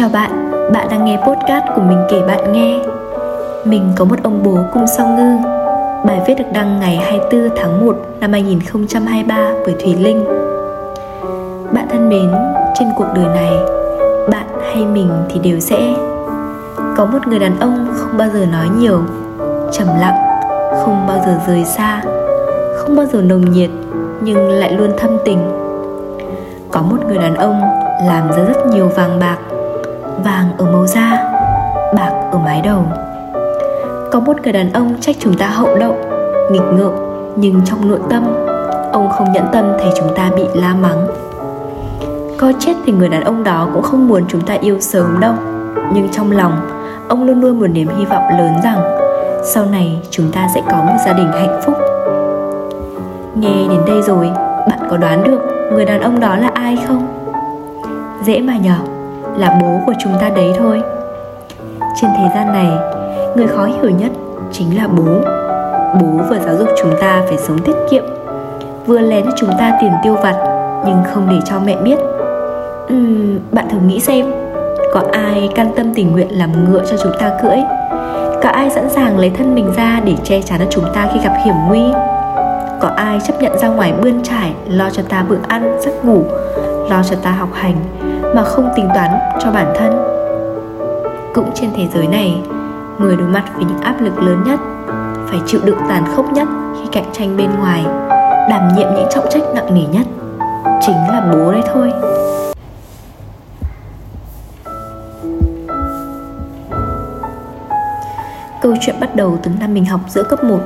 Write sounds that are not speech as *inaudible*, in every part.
Chào bạn, bạn đang nghe podcast của mình kể bạn nghe. Mình có một ông bố cung song ngư. Bài viết được đăng ngày 24 tháng 1 năm 2023 bởi Thùy Linh. Bạn thân mến, trên cuộc đời này Bạn hay mình thì đều sẽ. Có một người đàn ông không bao giờ nói nhiều trầm lặng, không bao giờ rời xa Không bao giờ nồng nhiệt nhưng lại luôn thâm tình. Có một người đàn ông làm ra rất nhiều vàng bạc vàng ở màu da, bạc ở mái đầu. Có một người đàn ông trách chúng ta hậu đậu, nghịch ngợm, nhưng trong nội tâm, ông không nhẫn tâm thấy chúng ta bị la mắng. Có chết thì người đàn ông đó cũng không muốn chúng ta yêu sớm đâu, nhưng trong lòng, ông luôn luôn một niềm hy vọng lớn rằng sau này chúng ta sẽ có một gia đình hạnh phúc. Nghe đến đây rồi, bạn có đoán được người đàn ông đó là ai không? Dễ mà nhở là bố của chúng ta đấy thôi. Trên thế gian này người khó hiểu nhất chính là bố. Bố vừa giáo dục chúng ta phải sống tiết kiệm vừa lén cho chúng ta tiền tiêu vặt nhưng không để cho mẹ biết. Uhm, bạn thử nghĩ xem có ai can tâm tình nguyện làm ngựa cho chúng ta cưỡi? Có ai sẵn sàng lấy thân mình ra để che chắn cho chúng ta khi gặp hiểm nguy? Có ai chấp nhận ra ngoài bươn trải lo cho ta bữa ăn giấc ngủ lo cho ta học hành mà không tính toán cho bản thân. Cũng trên thế giới này, người đối mặt với những áp lực lớn nhất phải chịu đựng tàn khốc nhất khi cạnh tranh bên ngoài, đảm nhiệm những trọng trách nặng nề nhất, chính là bố đấy thôi. Câu chuyện bắt đầu từ năm mình học giữa cấp 1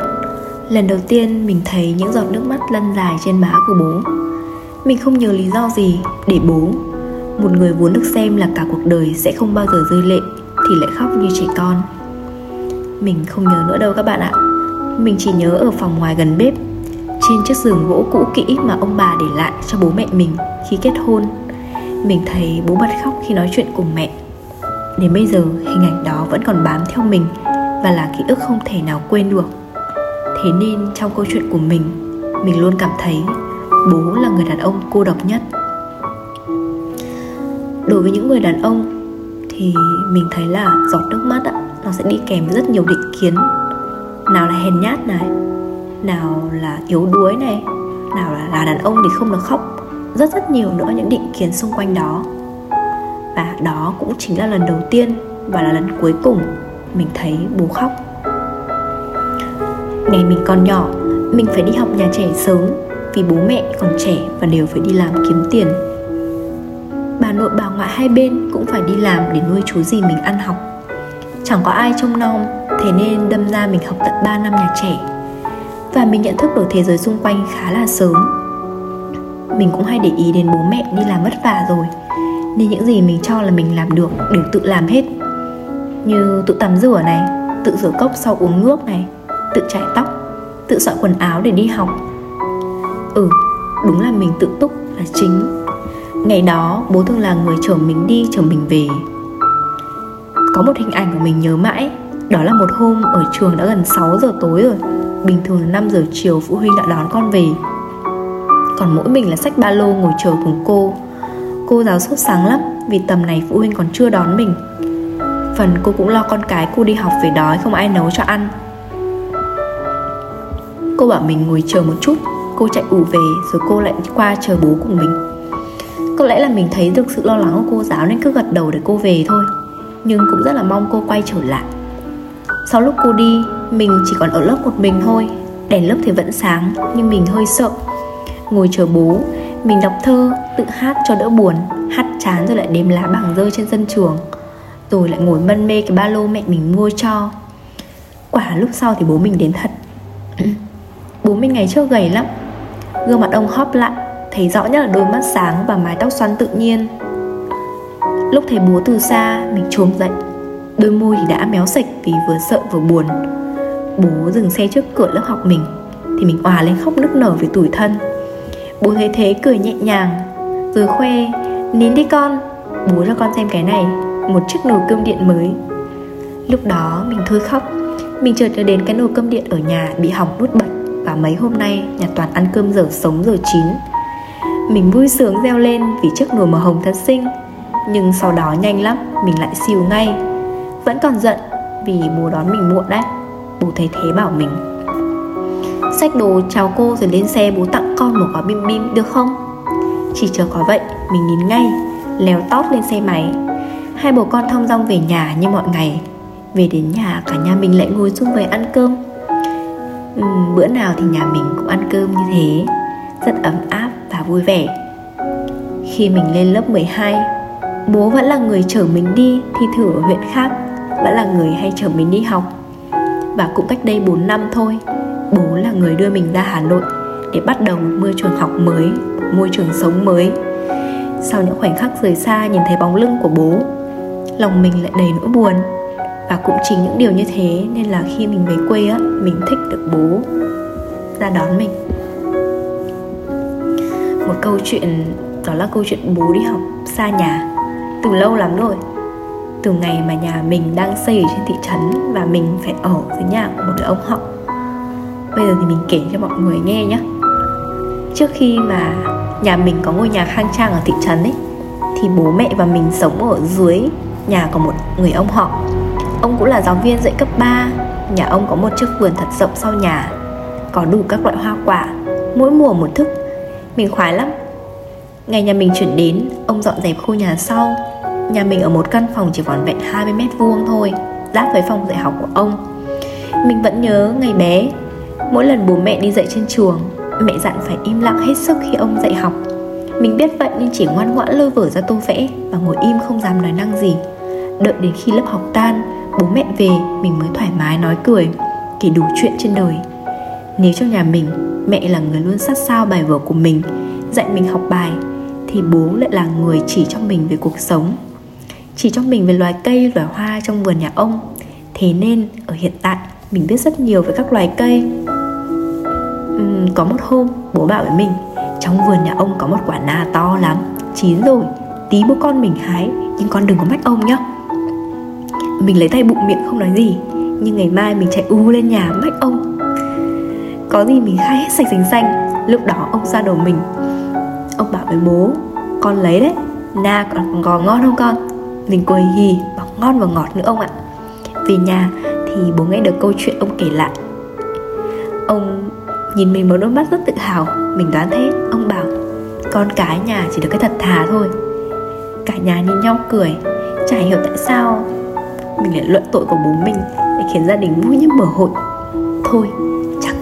Lần đầu tiên mình thấy những giọt nước mắt lăn dài trên má của bố. Mình không nhớ lý do gì để bố một người vốn được xem là cả cuộc đời sẽ không bao giờ rơi lệ thì lại khóc như trẻ con. Mình không nhớ nữa đâu các bạn ạ. Mình chỉ nhớ ở phòng ngoài gần bếp, trên chiếc giường gỗ cũ kỹ mà ông bà để lại cho bố mẹ mình khi kết hôn. Mình thấy bố bật khóc khi nói chuyện cùng mẹ. Đến bây giờ, hình ảnh đó vẫn còn bám theo mình và là ký ức không thể nào quên được. Thế nên trong câu chuyện của mình mình luôn cảm thấy bố là người đàn ông cô độc nhất đối với những người đàn ông thì mình thấy là giọt nước mắt á, nó sẽ đi kèm với rất nhiều định kiến. Nào là hèn nhát này nào là yếu đuối này nào là, là đàn ông thì không được khóc. Rất rất nhiều nữa những định kiến xung quanh đó. Và đó cũng chính là lần đầu tiên và là lần cuối cùng mình thấy bố khóc. Ngày mình còn nhỏ mình phải đi học nhà trẻ sớm vì bố mẹ còn trẻ và đều phải đi làm kiếm tiền nội bà ngoại hai bên cũng phải đi làm để nuôi chú gì mình ăn học. Chẳng có ai trông nom, thế nên đâm ra mình học tận 3 năm nhà trẻ. Và mình nhận thức được thế giới xung quanh khá là sớm. Mình cũng hay để ý đến bố mẹ đi làm vất vả rồi, nên những gì mình cho là mình làm được đều tự làm hết. Như tự tắm rửa này, tự rửa cốc sau uống nước này, tự chải tóc, tự soạn quần áo để đi học. Ừ đúng là mình tự túc là chính. Ngày đó, bố thường là người chở mình đi, chở mình về. Có một hình ảnh của mình nhớ mãi. Đó là một hôm ở trường đã gần 6 giờ tối rồi. Bình thường là 5 giờ chiều, phụ huynh đã đón con về. Còn mỗi mình là sách ba lô ngồi chờ cùng cô. Cô giáo sốt sáng lắm, Vì tầm này phụ huynh còn chưa đón mình. Phần cô cũng lo con cái cô đi học về đói, không ai nấu cho ăn. Cô bảo mình ngồi chờ một chút. Cô chạy ủ về, rồi cô lại qua chờ bố cùng mình có lẽ là mình thấy được sự lo lắng của cô giáo nên cứ gật đầu để cô về thôi. Nhưng cũng rất là mong cô quay trở lại. Sau lúc cô đi, mình chỉ còn ở lớp một mình thôi. Đèn lớp thì vẫn sáng, nhưng mình hơi sợ. Ngồi chờ bố, mình đọc thơ, tự hát cho đỡ buồn, hát chán rồi lại đếm lá bằng rơi trên sân trường. Rồi lại ngồi mân mê cái ba lô mẹ mình mua cho. Quả lúc sau thì bố mình đến thật. *clears throat* Bố mình ngày trước gầy lắm. Gương mặt ông hóp lại thấy rõ nhất là đôi mắt sáng và mái tóc xoăn tự nhiên. Lúc thấy bố từ xa, mình trồm dậy. Đôi môi thì đã méo sạch vì vừa sợ vừa buồn. Bố dừng xe trước cửa lớp học mình, thì mình òa lên khóc nức nở vì tủi thân. Bố thấy thế cười nhẹ nhàng, rồi khoe, nín đi con. Bố cho con xem cái này, một chiếc nồi cơm điện mới. Lúc đó mình thôi khóc, mình chợt nhớ đến cái nồi cơm điện ở nhà bị hỏng nút bật và mấy hôm nay nhà toàn ăn cơm dở sống dở chín mình vui sướng reo lên vì chiếc nồi màu hồng thật xinh. Nhưng sau đó nhanh lắm Mình lại xìu ngay. Vẫn còn giận vì bố đón mình muộn đấy. Bố thấy thế bảo mình. Xách đồ chào cô rồi lên xe bố tặng con một gói bim bim được không? Chỉ chờ có vậy Mình nhìn ngay Leo tót lên xe máy. Hai bố con thong dong về nhà như mọi ngày. Về đến nhà cả nhà mình lại ngồi xung vầy ăn cơm. Uhm, Bữa nào thì nhà mình cũng ăn cơm như thế. Rất ấm áp vui vẻ. Khi mình lên lớp 12 Bố vẫn là người chở mình đi thi thử ở huyện khác, Vẫn là người hay chở mình đi học. Và cũng cách đây 4 năm thôi, Bố là người đưa mình ra Hà Nội Để bắt đầu một môi trường học mới môi trường sống mới. Sau những khoảnh khắc rời xa nhìn thấy bóng lưng của bố, Lòng mình lại đầy nỗi buồn. Và cũng chính những điều như thế Nên là khi mình về quê á, Mình thích được bố. Ra đón mình. Một câu chuyện, Đó là câu chuyện bố đi học xa nhà. Từ lâu lắm rồi. Từ ngày mà nhà mình đang xây ở trên thị trấn và mình phải ở dưới nhà của một người ông họ. Bây giờ thì mình kể cho mọi người nghe nhé trước khi mà nhà mình có ngôi nhà khang trang ở thị trấn ấy, thì bố mẹ và mình sống ở dưới nhà của một người ông họ. Ông cũng là giáo viên dạy cấp 3 nhà ông có một chiếc vườn thật rộng sau nhà, có đủ các loại hoa quả. Mỗi mùa một thức mình khoái lắm. Ngày nhà mình chuyển đến, ông dọn dẹp khu nhà sau. Nhà mình ở một căn phòng chỉ vỏn vẹn 20 mét vuông thôi, giáp với phòng dạy học của ông. Mình vẫn nhớ ngày bé, Mỗi lần bố mẹ đi dạy trên trường, Mẹ dặn phải im lặng hết sức khi ông dạy học. Mình biết vậy nên chỉ ngoan ngoãn lôi vở ra tô vẽ Và ngồi im không dám nói năng gì. Đợi đến khi lớp học tan, Bố mẹ về, mình mới thoải mái nói cười, Kể đủ chuyện trên đời. Nếu trong nhà mình Mẹ là người luôn sát sao bài vở của mình Dạy mình học bài Thì bố lại là người chỉ cho mình về cuộc sống. Chỉ cho mình về loài cây, loài hoa trong vườn nhà ông. Thế nên ở hiện tại mình biết rất nhiều về các loài cây. Uhm, có một hôm bố bảo với mình trong vườn nhà ông có một quả na to lắm chín rồi tí bố con mình hái nhưng con đừng có mách ông nhá. Mình lấy tay bụng miệng không nói gì nhưng ngày mai mình chạy u lên nhà mách ông có gì mình khai hết sạch sành xanh. Lúc đó ông ra đầu mình. Ông bảo với bố, con lấy đấy, na còn gò ngon không con? Mình cười hì, bảo, ngon và ngọt nữa ông ạ. Về nhà thì bố nghe được câu chuyện ông kể lại. Ông nhìn mình một đôi mắt rất tự hào. Mình đoán thế. Ông bảo, con cái nhà chỉ được cái thật thà thôi. Cả nhà nhìn nhau cười. Chả hiểu tại sao mình lại luận tội của bố mình để khiến gia đình vui như mở hội. Thôi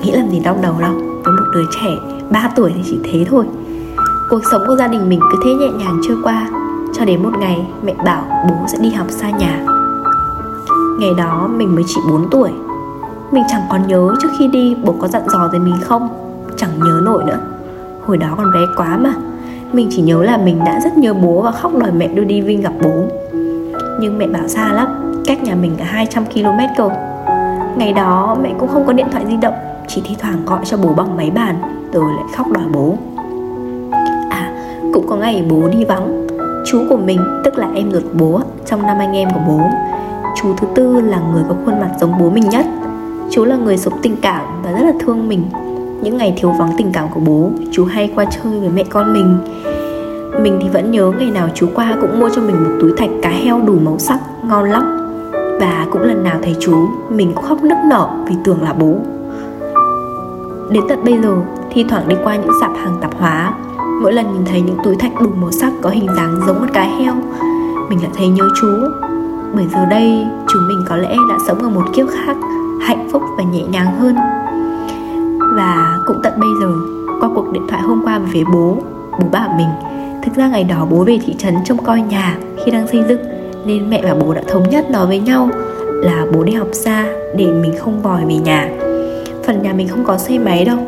nghĩ làm gì đau đầu đâu. Với một đứa trẻ 3 tuổi thì chỉ thế thôi. Cuộc sống của gia đình mình cứ thế nhẹ nhàng trôi qua, cho đến một ngày mẹ bảo bố sẽ đi học xa nhà. Ngày đó mình mới chỉ 4 tuổi. Mình chẳng còn nhớ trước khi đi bố có dặn dò gì mình không? Chẳng nhớ nổi nữa. Hồi đó còn bé quá mà. Mình chỉ nhớ là mình đã rất nhớ bố và khóc đòi mẹ đưa đi Vinh gặp bố. Nhưng mẹ bảo xa lắm, Cách nhà mình cả 200 km cơ. Ngày đó mẹ cũng không có điện thoại di động. Chỉ thi thoảng gọi cho bố bằng máy bàn, Rồi lại khóc đòi bố. À cũng có ngày bố đi vắng. Chú của mình, tức là em ruột bố, Trong năm anh em của bố. Chú thứ tư là người có khuôn mặt giống bố mình nhất. Chú là người sống tình cảm và rất là thương mình. Những ngày thiếu vắng tình cảm của bố, Chú hay qua chơi với mẹ con mình. Mình thì vẫn nhớ ngày nào chú qua cũng mua cho mình một túi thạch cá heo đủ màu sắc, Ngon lắm. Và cũng lần nào thấy chú, Mình cũng khóc nức nở vì tưởng là bố. Đến tận bây giờ, Thi thoảng đi qua những sạp hàng tạp hóa. Mỗi lần nhìn thấy những túi thạch đủ màu sắc Có hình dáng giống một cái heo, Mình lại thấy nhớ chú. Bởi giờ đây chúng mình có lẽ đã sống ở một kiếp khác, hạnh phúc và nhẹ nhàng hơn. Và cũng tận bây giờ, qua cuộc điện thoại hôm qua về bố bố bảo mình, thực ra ngày đó bố về thị trấn trông coi nhà khi đang xây dựng, nên mẹ và bố đã thống nhất nói với nhau là bố đi học xa để mình không vòi về nhà phần nhà mình không có xe máy đâu.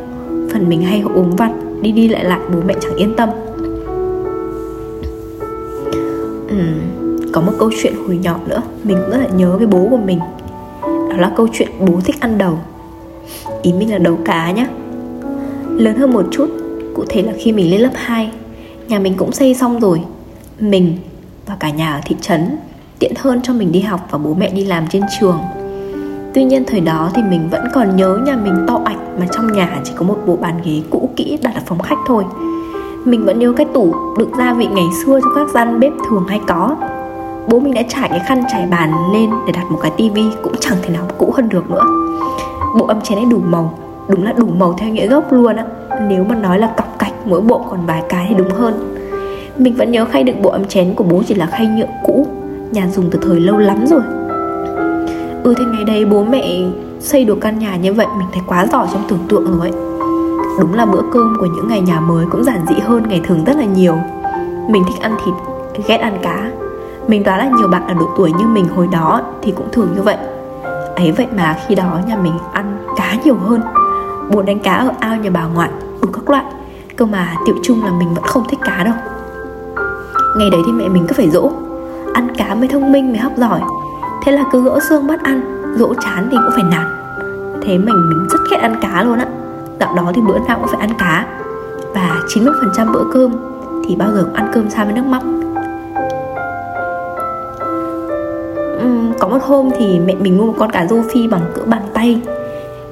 Phần mình hay uống vặt, đi đi lại lại, bố mẹ chẳng yên tâm. Uhm có một câu chuyện hồi nhỏ nữa, mình cũng rất là nhớ với bố của mình. Đó là câu chuyện bố thích ăn đầu. Ý mình là đầu cá nhá. Lớn hơn một chút, cụ thể là khi mình lên lớp 2 nhà mình cũng xây xong rồi. Mình và cả nhà ở thị trấn tiện hơn cho mình đi học và bố mẹ đi làm trên trường tuy nhiên thời đó thì mình vẫn còn nhớ nhà mình to ạch mà trong nhà chỉ có một bộ bàn ghế cũ kỹ đặt ở phòng khách thôi. Mình vẫn nhớ cái tủ đựng gia vị ngày xưa trong các gian bếp thường hay có. Bố mình đã trải cái khăn trải bàn lên để đặt một cái tivi cũng chẳng thể nào cũ hơn được nữa. Bộ âm chén ấy đủ màu, Đúng là đủ màu theo nghĩa gốc luôn á. Nếu mà nói là cọc cạch, mỗi bộ còn vài cái thì đúng hơn. Mình vẫn nhớ khay đựng bộ âm chén của bố chỉ là khay nhựa cũ, Nhà dùng từ thời lâu lắm rồi. Ừ thì ngày đấy bố mẹ xây được căn nhà như vậy Mình thấy quá giỏi trong tưởng tượng rồi ấy. Đúng là bữa cơm của những ngày nhà mới cũng giản dị hơn ngày thường rất là nhiều. Mình thích ăn thịt, ghét ăn cá. Mình đoán là nhiều bạn ở độ tuổi như mình hồi đó thì cũng thường như vậy. Ấy vậy mà khi đó nhà mình ăn cá nhiều hơn. Bố đánh cá ở ao nhà bà ngoại đủ các loại. Cơ mà tiệu chung là mình vẫn không thích cá đâu. Ngày đấy thì mẹ mình cứ phải dỗ. Ăn cá mới thông minh mới học giỏi. Thế là cứ gỡ xương bắt ăn gỗ chán thì cũng phải nản Thế mình mình rất ghét ăn cá luôn á. Dạo đó thì bữa nào cũng phải ăn cá. Và 90% bữa cơm Thì bao giờ cũng ăn cơm sao với nước mắm. Uhm, Có một hôm thì mẹ mình mua một con cá rô phi bằng cỡ bàn tay.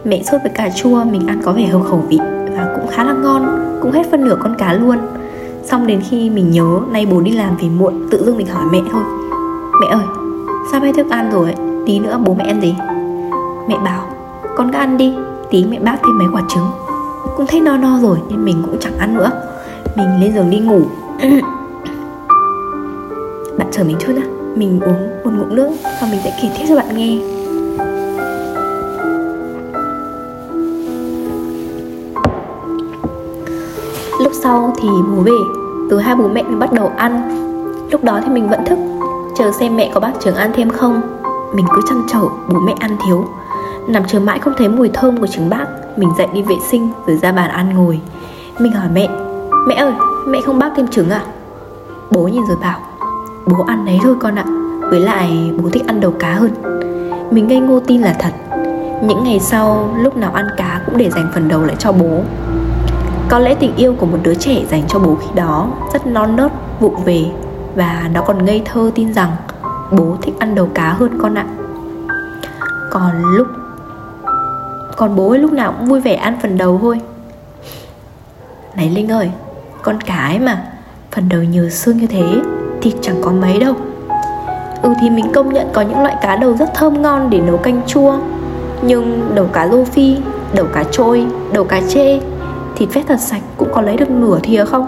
Mẹ sốt với cà chua mình ăn có vẻ hợp khẩu vị Và cũng khá là ngon Cũng hết phân nửa con cá luôn. Xong đến khi mình nhớ nay bố đi làm vì muộn Tự dưng mình hỏi mẹ thôi. Mẹ ơi sao hết thức ăn rồi? Tí nữa bố mẹ ăn gì? Mẹ bảo, con cứ ăn đi, Tí mẹ bác thêm mấy quả trứng. Cũng thấy no no rồi nên mình cũng chẳng ăn nữa. Mình lên giường đi ngủ. *coughs* Bạn chờ mình chút nhá. Mình uống một ngụm nước Và mình sẽ kể tiếp cho bạn nghe. Lúc sau thì bố về. Từ hai bố mẹ mình bắt đầu ăn. Lúc đó thì mình vẫn thức. Chờ xem mẹ có bác trứng ăn thêm không? Mình cứ chăn trở bố mẹ ăn thiếu. Nằm chờ mãi không thấy mùi thơm của trứng bác Mình dậy đi vệ sinh rồi ra bàn ăn ngồi. Mình hỏi mẹ Mẹ ơi mẹ không bác thêm trứng à? Bố nhìn rồi bảo Bố ăn đấy thôi con ạ Với lại bố thích ăn đầu cá hơn. Mình ngây ngô tin là thật. Những ngày sau lúc nào ăn cá cũng để dành phần đầu lại cho bố. Có lẽ tình yêu của một đứa trẻ dành cho bố khi đó Rất non nớt, vụng về. Và nó còn ngây thơ tin rằng Bố thích ăn đầu cá hơn con ạ. Còn lúc còn bố ấy lúc nào cũng vui vẻ ăn phần đầu thôi. Này Linh ơi Con cái mà Phần đầu nhiều xương như thế Thịt chẳng có mấy đâu. Ừ thì mình công nhận có những loại cá đầu rất thơm ngon để nấu canh chua. Nhưng đầu cá rô phi, đầu cá trôi, đầu cá chê Thịt vét thật sạch cũng có lấy được nửa thìa không?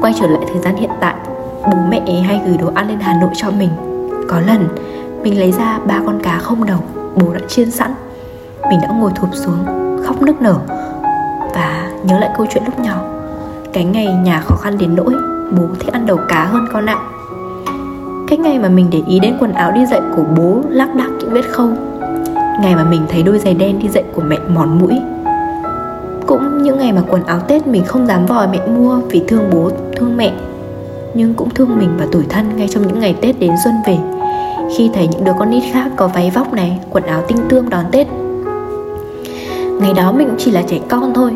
Quay trở lại thời gian hiện tại, Bố mẹ hay gửi đồ ăn lên Hà Nội cho mình. Có lần, mình lấy ra ba con cá không đầu Bố đã chiên sẵn. Mình đã ngồi thụp xuống, khóc nức nở và nhớ lại câu chuyện lúc nhỏ. Cái ngày nhà khó khăn đến nỗi, bố thích ăn đầu cá hơn con ạ. Cái ngày mà mình để ý đến quần áo đi dạy của bố lác đác những vết khâu ngày mà mình thấy đôi giày đen đi dạy của mẹ mòn mũi cũng những ngày mà quần áo tết mình không dám vòi mẹ mua vì thương bố, thương mẹ. Nhưng cũng thương mình và tuổi thân ngay trong những ngày tết đến xuân về. Khi thấy những đứa con nít khác có váy vóc này, quần áo tinh tương đón tết. Ngày đó mình cũng chỉ là trẻ con thôi.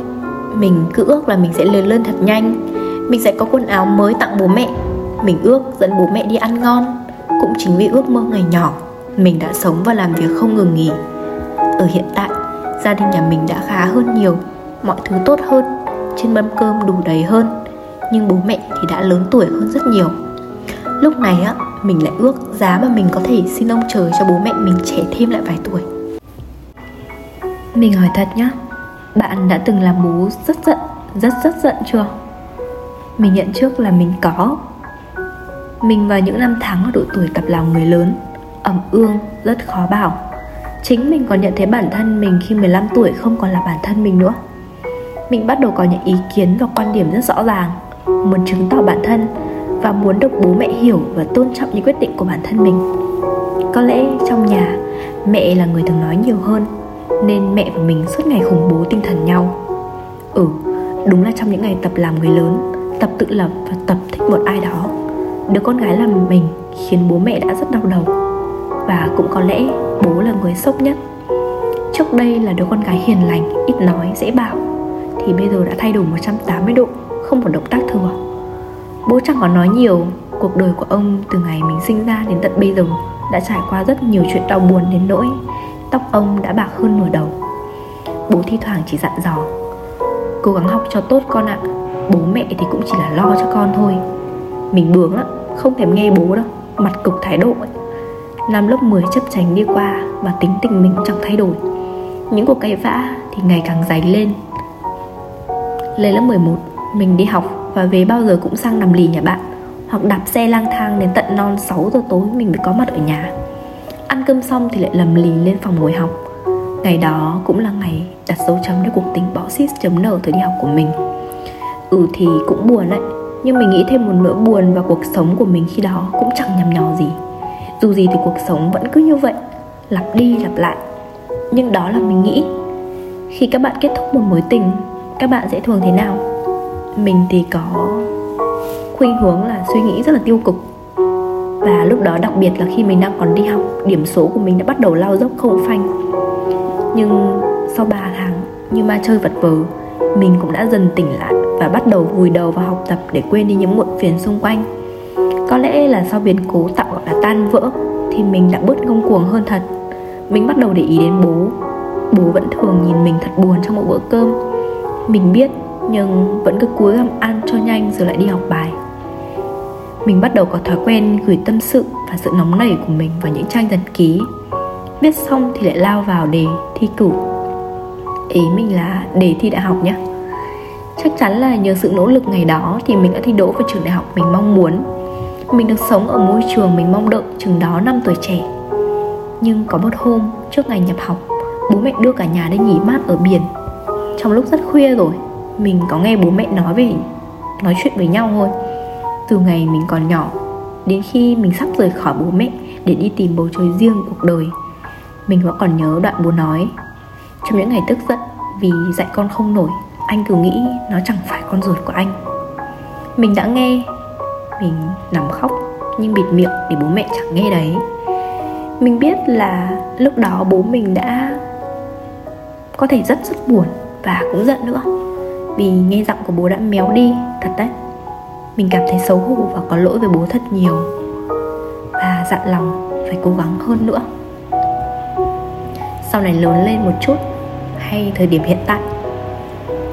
Mình cứ ước là mình sẽ lớn lên thật nhanh. Mình sẽ có quần áo mới tặng bố mẹ. Mình ước dẫn bố mẹ đi ăn ngon. Cũng chính vì ước mơ ngày nhỏ, Mình đã sống và làm việc không ngừng nghỉ. Ở hiện tại, Gia đình nhà mình đã khá hơn nhiều. Mọi thứ tốt hơn Trên mâm cơm đủ đầy hơn. Nhưng bố mẹ thì đã lớn tuổi hơn rất nhiều. Lúc này á Mình lại ước giá mà mình có thể xin ông trời cho bố mẹ mình trẻ thêm lại vài tuổi. Mình hỏi thật nhá Bạn đã từng làm bố rất giận Rất rất giận chưa? Mình nhận trước là mình có. Mình vào những năm tháng ở độ tuổi tập lòng người lớn ẩm ương, rất khó bảo. Chính mình còn nhận thấy bản thân mình khi 15 tuổi không còn là bản thân mình nữa. Mình bắt đầu có những ý kiến và quan điểm rất rõ ràng. Muốn chứng tỏ bản thân Và muốn được bố mẹ hiểu và tôn trọng những quyết định của bản thân mình. Có lẽ trong nhà Mẹ là người thường nói nhiều hơn nên mẹ và mình suốt ngày khủng bố tinh thần nhau. Ừ, đúng là trong những ngày tập làm người lớn Tập tự lập và tập thích một ai đó Đứa con gái làm mình khiến bố mẹ đã rất đau đầu. Và cũng có lẽ bố là người sốc nhất. Trước đây là đứa con gái hiền lành, ít nói, dễ bảo. Thì bây giờ đã thay đổi 180 độ, không một động tác thừa Bố chẳng có nói nhiều Cuộc đời của ông từ ngày mình sinh ra đến tận bây giờ Đã trải qua rất nhiều chuyện đau buồn đến nỗi Tóc ông đã bạc hơn nửa đầu. Bố thi thoảng chỉ dặn dò Cố gắng học cho tốt con ạ Bố mẹ thì cũng chỉ là lo cho con thôi. Mình bướng lắm Không thèm nghe bố đâu Mặt cục thái độ ấy. Năm lớp 10 chấp tránh đi qua Và tính tình mình chẳng thay đổi. Những cuộc cãi vã thì ngày càng dày lên. Lên lớp 11 Mình đi học và về bao giờ cũng sang nằm lì nhà bạn, Hoặc đạp xe lang thang đến tận non 6 giờ tối mình mới có mặt ở nhà. Ăn cơm xong thì lại lầm lì lên phòng ngồi học. Ngày đó cũng là ngày đặt dấu chấm cho cuộc tình bỏ xít chấm nở thời đi học của mình. Ừ thì cũng buồn đấy, Nhưng mình nghĩ thêm một nỗi buồn vào cuộc sống của mình khi đó cũng chẳng nhằm nhò gì. Dù gì thì cuộc sống vẫn cứ như vậy, Lặp đi lặp lại. Nhưng đó là mình nghĩ. Khi các bạn kết thúc một mối tình các bạn sẽ thường thế nào? Mình thì có khuynh hướng là suy nghĩ rất là tiêu cực. Và lúc đó đặc biệt là khi mình đang còn đi học, điểm số của mình đã bắt đầu lao dốc không phanh. Nhưng sau 3 tháng như ma chơi vật vờ, mình cũng đã dần tỉnh lại và bắt đầu vùi đầu vào học tập để quên đi những muộn phiền xung quanh. Có lẽ là sau biến cố tạo gọi là tan vỡ thì mình đã bớt ngông cuồng hơn thật. Mình bắt đầu để ý đến bố. Bố vẫn thường nhìn mình thật buồn trong một bữa cơm mình biết, nhưng vẫn cứ cúi gằm ăn cho nhanh rồi lại đi học bài. Mình bắt đầu có thói quen gửi tâm sự và sự nóng nảy của mình vào những trang nhật ký. Viết xong thì lại lao vào đề thi cử. Ý mình là đề thi đại học nhé chắc chắn là nhờ sự nỗ lực ngày đó thì mình đã thi đỗ vào trường đại học mình mong muốn. Mình được sống ở môi trường mình mong đợi chừng đó năm tuổi trẻ. Nhưng có một hôm trước ngày nhập học, bố mẹ đưa cả nhà đi nghỉ mát ở biển trong lúc rất khuya rồi, mình có nghe bố mẹ nói về, nói chuyện với nhau thôi. Từ ngày mình còn nhỏ, đến khi mình sắp rời khỏi bố mẹ để đi tìm bầu trời riêng cuộc đời, mình vẫn còn nhớ đoạn bố nói, trong những ngày tức giận, vì dạy con không nổi, anh cứ nghĩ nó chẳng phải con ruột của anh. Mình đã nghe, mình nằm khóc nhưng bịt miệng để bố mẹ chẳng nghe đấy. Mình biết là lúc đó bố mình đã có thể rất rất buồn và cũng giận nữa. Vì nghe giọng của bố đã méo đi, thật đấy. Mình cảm thấy xấu hổ và có lỗi với bố thật nhiều. Và dặn lòng phải cố gắng hơn nữa. Sau này lớn lên một chút, hay thời điểm hiện tại,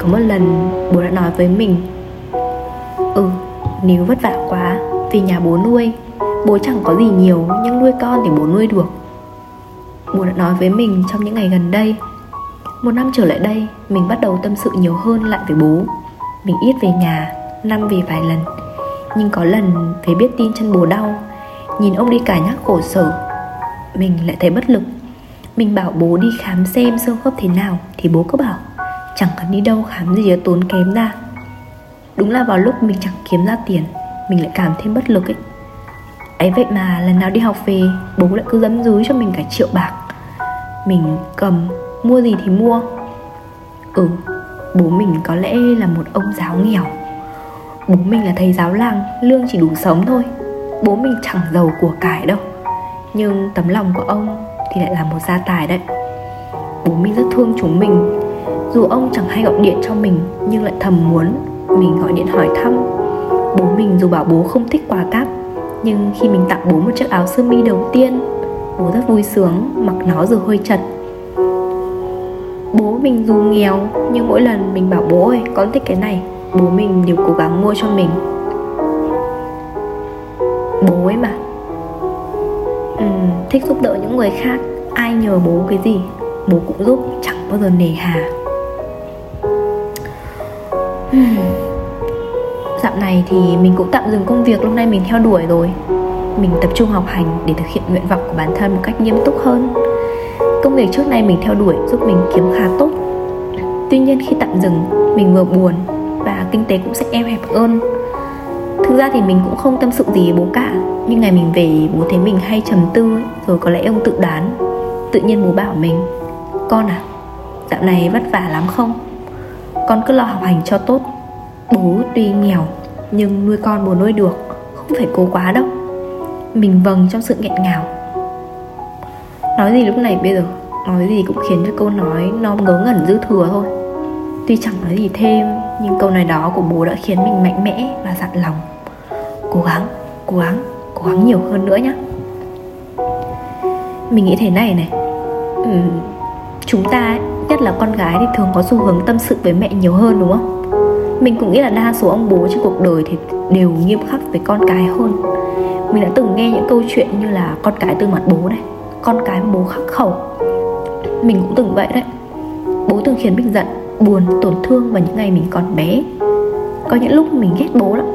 có một lần bố đã nói với mình ừ nếu vất vả quá vì nhà bố nuôi, bố chẳng có gì nhiều, nhưng nuôi con thì bố nuôi được. Bố đã nói với mình trong những ngày gần đây một năm trở lại đây, mình bắt đầu tâm sự nhiều hơn lại với bố. Mình ít về nhà, năm về vài lần. Nhưng có lần thấy biết tin chân bố đau, nhìn ông đi cả nhắc khổ sở. Mình lại thấy bất lực. Mình bảo bố đi khám xem xương khớp thế nào, thì bố cứ bảo, chẳng cần đi đâu khám gì đó tốn kém ra. Đúng là vào lúc mình chẳng kiếm ra tiền, mình lại cảm thêm bất lực ấy. Ấy vậy mà lần nào đi học về, bố lại cứ dấm dúi cho mình cả triệu bạc. Mình cầm mua gì thì mua. Ừ bố mình có lẽ là một ông giáo nghèo. Bố mình là thầy giáo làng, Lương chỉ đủ sống thôi. Bố mình chẳng giàu của cải đâu. Nhưng tấm lòng của ông Thì lại là một gia tài đấy. Bố mình rất thương chúng mình. Dù ông chẳng hay gọi điện cho mình, Nhưng lại thầm muốn Mình gọi điện hỏi thăm. Bố mình dù bảo bố không thích quà cáp Nhưng khi mình tặng bố một chiếc áo sơ mi đầu tiên, Bố rất vui sướng, Mặc nó rồi hơi chật. Bố mình dù nghèo Nhưng mỗi lần mình bảo bố ơi con thích cái này bố mình đều cố gắng mua cho mình. Bố ấy mà. Ừ, thích giúp đỡ những người khác ai nhờ bố cái gì bố cũng giúp chẳng bao giờ nề hà. Dạo này thì mình cũng tạm dừng công việc lúc nay mình theo đuổi rồi. Mình tập trung học hành để thực hiện nguyện vọng của bản thân một cách nghiêm túc hơn công việc trước nay mình theo đuổi giúp mình kiếm khá tốt. Tuy nhiên khi tạm dừng mình vừa buồn và kinh tế cũng sẽ eo hẹp hơn. Thực ra thì mình cũng không tâm sự gì với bố cả nhưng ngày mình về bố thấy mình hay trầm tư ấy, rồi có lẽ ông tự đoán tự nhiên bố bảo mình con à dạo này vất vả lắm không? Con cứ lo học hành cho tốt. Bố tuy nghèo nhưng nuôi con bố nuôi được không phải cố quá đâu. Mình vâng trong sự nghẹn ngào nói gì lúc này bây giờ? Nói gì cũng khiến cho câu nói nó ngớ ngẩn dư thừa thôi. Tuy chẳng nói gì thêm Nhưng câu nói đó của bố đã khiến mình mạnh mẽ và dặn lòng. Cố gắng, cố gắng, cố gắng nhiều hơn nữa nhé Mình nghĩ thế này này. Ừ, Chúng ta, nhất là con gái thì thường có xu hướng tâm sự với mẹ nhiều hơn đúng không? mình cũng nghĩ là đa số ông bố trên cuộc đời thì đều nghiêm khắc với con cái hơn. Mình đã từng nghe những câu chuyện như là con cái từ mặt bố này con cái bố khắc khẩu. Mình cũng từng vậy đấy. Bố từng khiến mình giận, buồn, tổn thương vào những ngày mình còn bé. Có những lúc mình ghét bố lắm.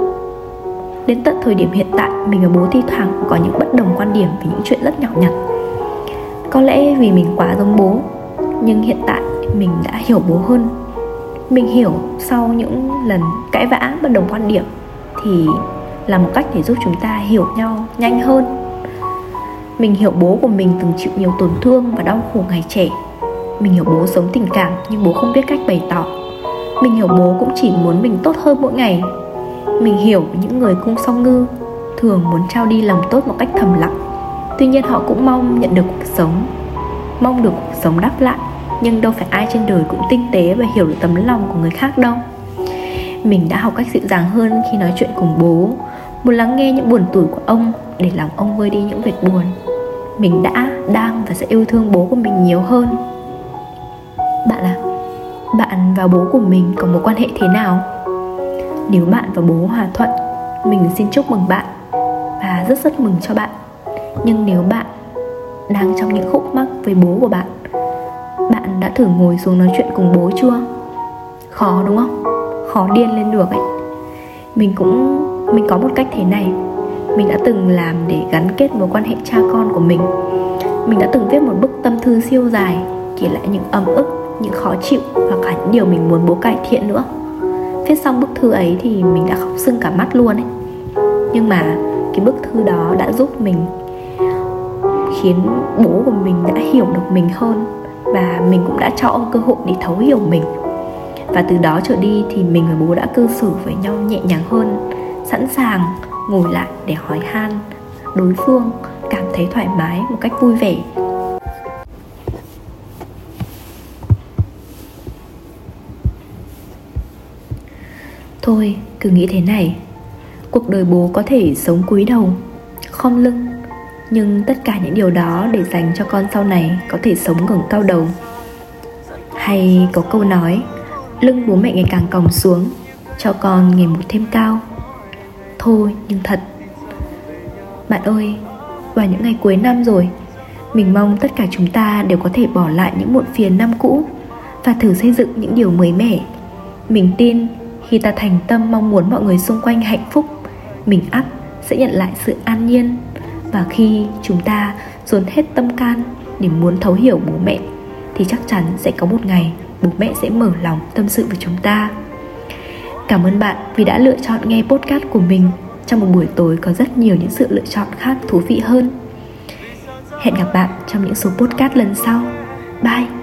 Đến tận thời điểm hiện tại, mình và bố thi thoảng có những bất đồng quan điểm về những chuyện rất nhỏ nhặt. Có lẽ vì mình quá giống bố, nhưng hiện tại mình đã hiểu bố hơn. Mình hiểu sau những lần cãi vã, bất đồng quan điểm thì là một cách để giúp chúng ta hiểu nhau nhanh hơn mình hiểu bố của mình từng chịu nhiều tổn thương và đau khổ ngày trẻ. Mình hiểu bố sống tình cảm nhưng bố không biết cách bày tỏ. Mình hiểu bố cũng chỉ muốn mình tốt hơn mỗi ngày. Mình hiểu những người cung song ngư thường muốn trao đi lòng tốt một cách thầm lặng. Tuy nhiên họ cũng mong nhận được cuộc sống, mong được cuộc sống đáp lại, nhưng đâu phải ai trên đời cũng tinh tế và hiểu được tấm lòng của người khác đâu. Mình đã học cách dịu dàng hơn khi nói chuyện cùng bố, muốn lắng nghe những buồn tủi của ông để làm ông vơi đi những vệt buồn mình đã đang và sẽ yêu thương bố của mình nhiều hơn. Bạn à bạn và bố của mình có mối quan hệ thế nào? Nếu bạn và bố hòa thuận, mình xin chúc mừng bạn và rất rất mừng cho bạn. Nhưng nếu bạn đang trong những khúc mắc với bố của bạn bạn đã thử ngồi xuống nói chuyện cùng bố chưa? Khó đúng không? Khó điên lên được ấy. Mình cũng, mình có một cách thế này mình đã từng làm để gắn kết mối quan hệ cha con của mình. Mình đã từng viết một bức tâm thư siêu dài, kể lại những ấm ức, những khó chịu và cả những điều mình muốn bố cải thiện nữa. Viết xong bức thư ấy thì mình đã khóc sưng cả mắt luôn ấy. Nhưng mà cái bức thư đó đã giúp mình, khiến bố của mình đã hiểu được mình hơn và mình cũng đã cho ông cơ hội để thấu hiểu mình. Và từ đó trở đi thì mình và bố đã cư xử với nhau nhẹ nhàng hơn, sẵn sàng ngồi lại để hỏi han. Đối phương cảm thấy thoải mái một cách vui vẻ. Thôi, cứ nghĩ thế này. Cuộc đời bố có thể sống cúi đầu, khom lưng, nhưng tất cả những điều đó để dành cho con sau này có thể sống ngẩng cao đầu. Hay có câu nói, lưng bố mẹ ngày càng còng xuống, cho con ngày một thêm cao thôi, nhưng thật. Bạn ơi, vào những ngày cuối năm rồi, mình mong tất cả chúng ta đều có thể bỏ lại những muộn phiền năm cũ và thử xây dựng những điều mới mẻ. Mình tin khi ta thành tâm mong muốn mọi người xung quanh hạnh phúc, mình ắt sẽ nhận lại sự an nhiên và khi chúng ta dồn hết tâm can để muốn thấu hiểu bố mẹ, thì chắc chắn sẽ có một ngày bố mẹ sẽ mở lòng tâm sự với chúng ta cảm ơn bạn vì đã lựa chọn nghe podcast của mình. Trong một buổi tối có rất nhiều những sự lựa chọn khác thú vị hơn. Hẹn gặp bạn trong những số podcast lần sau. Bye!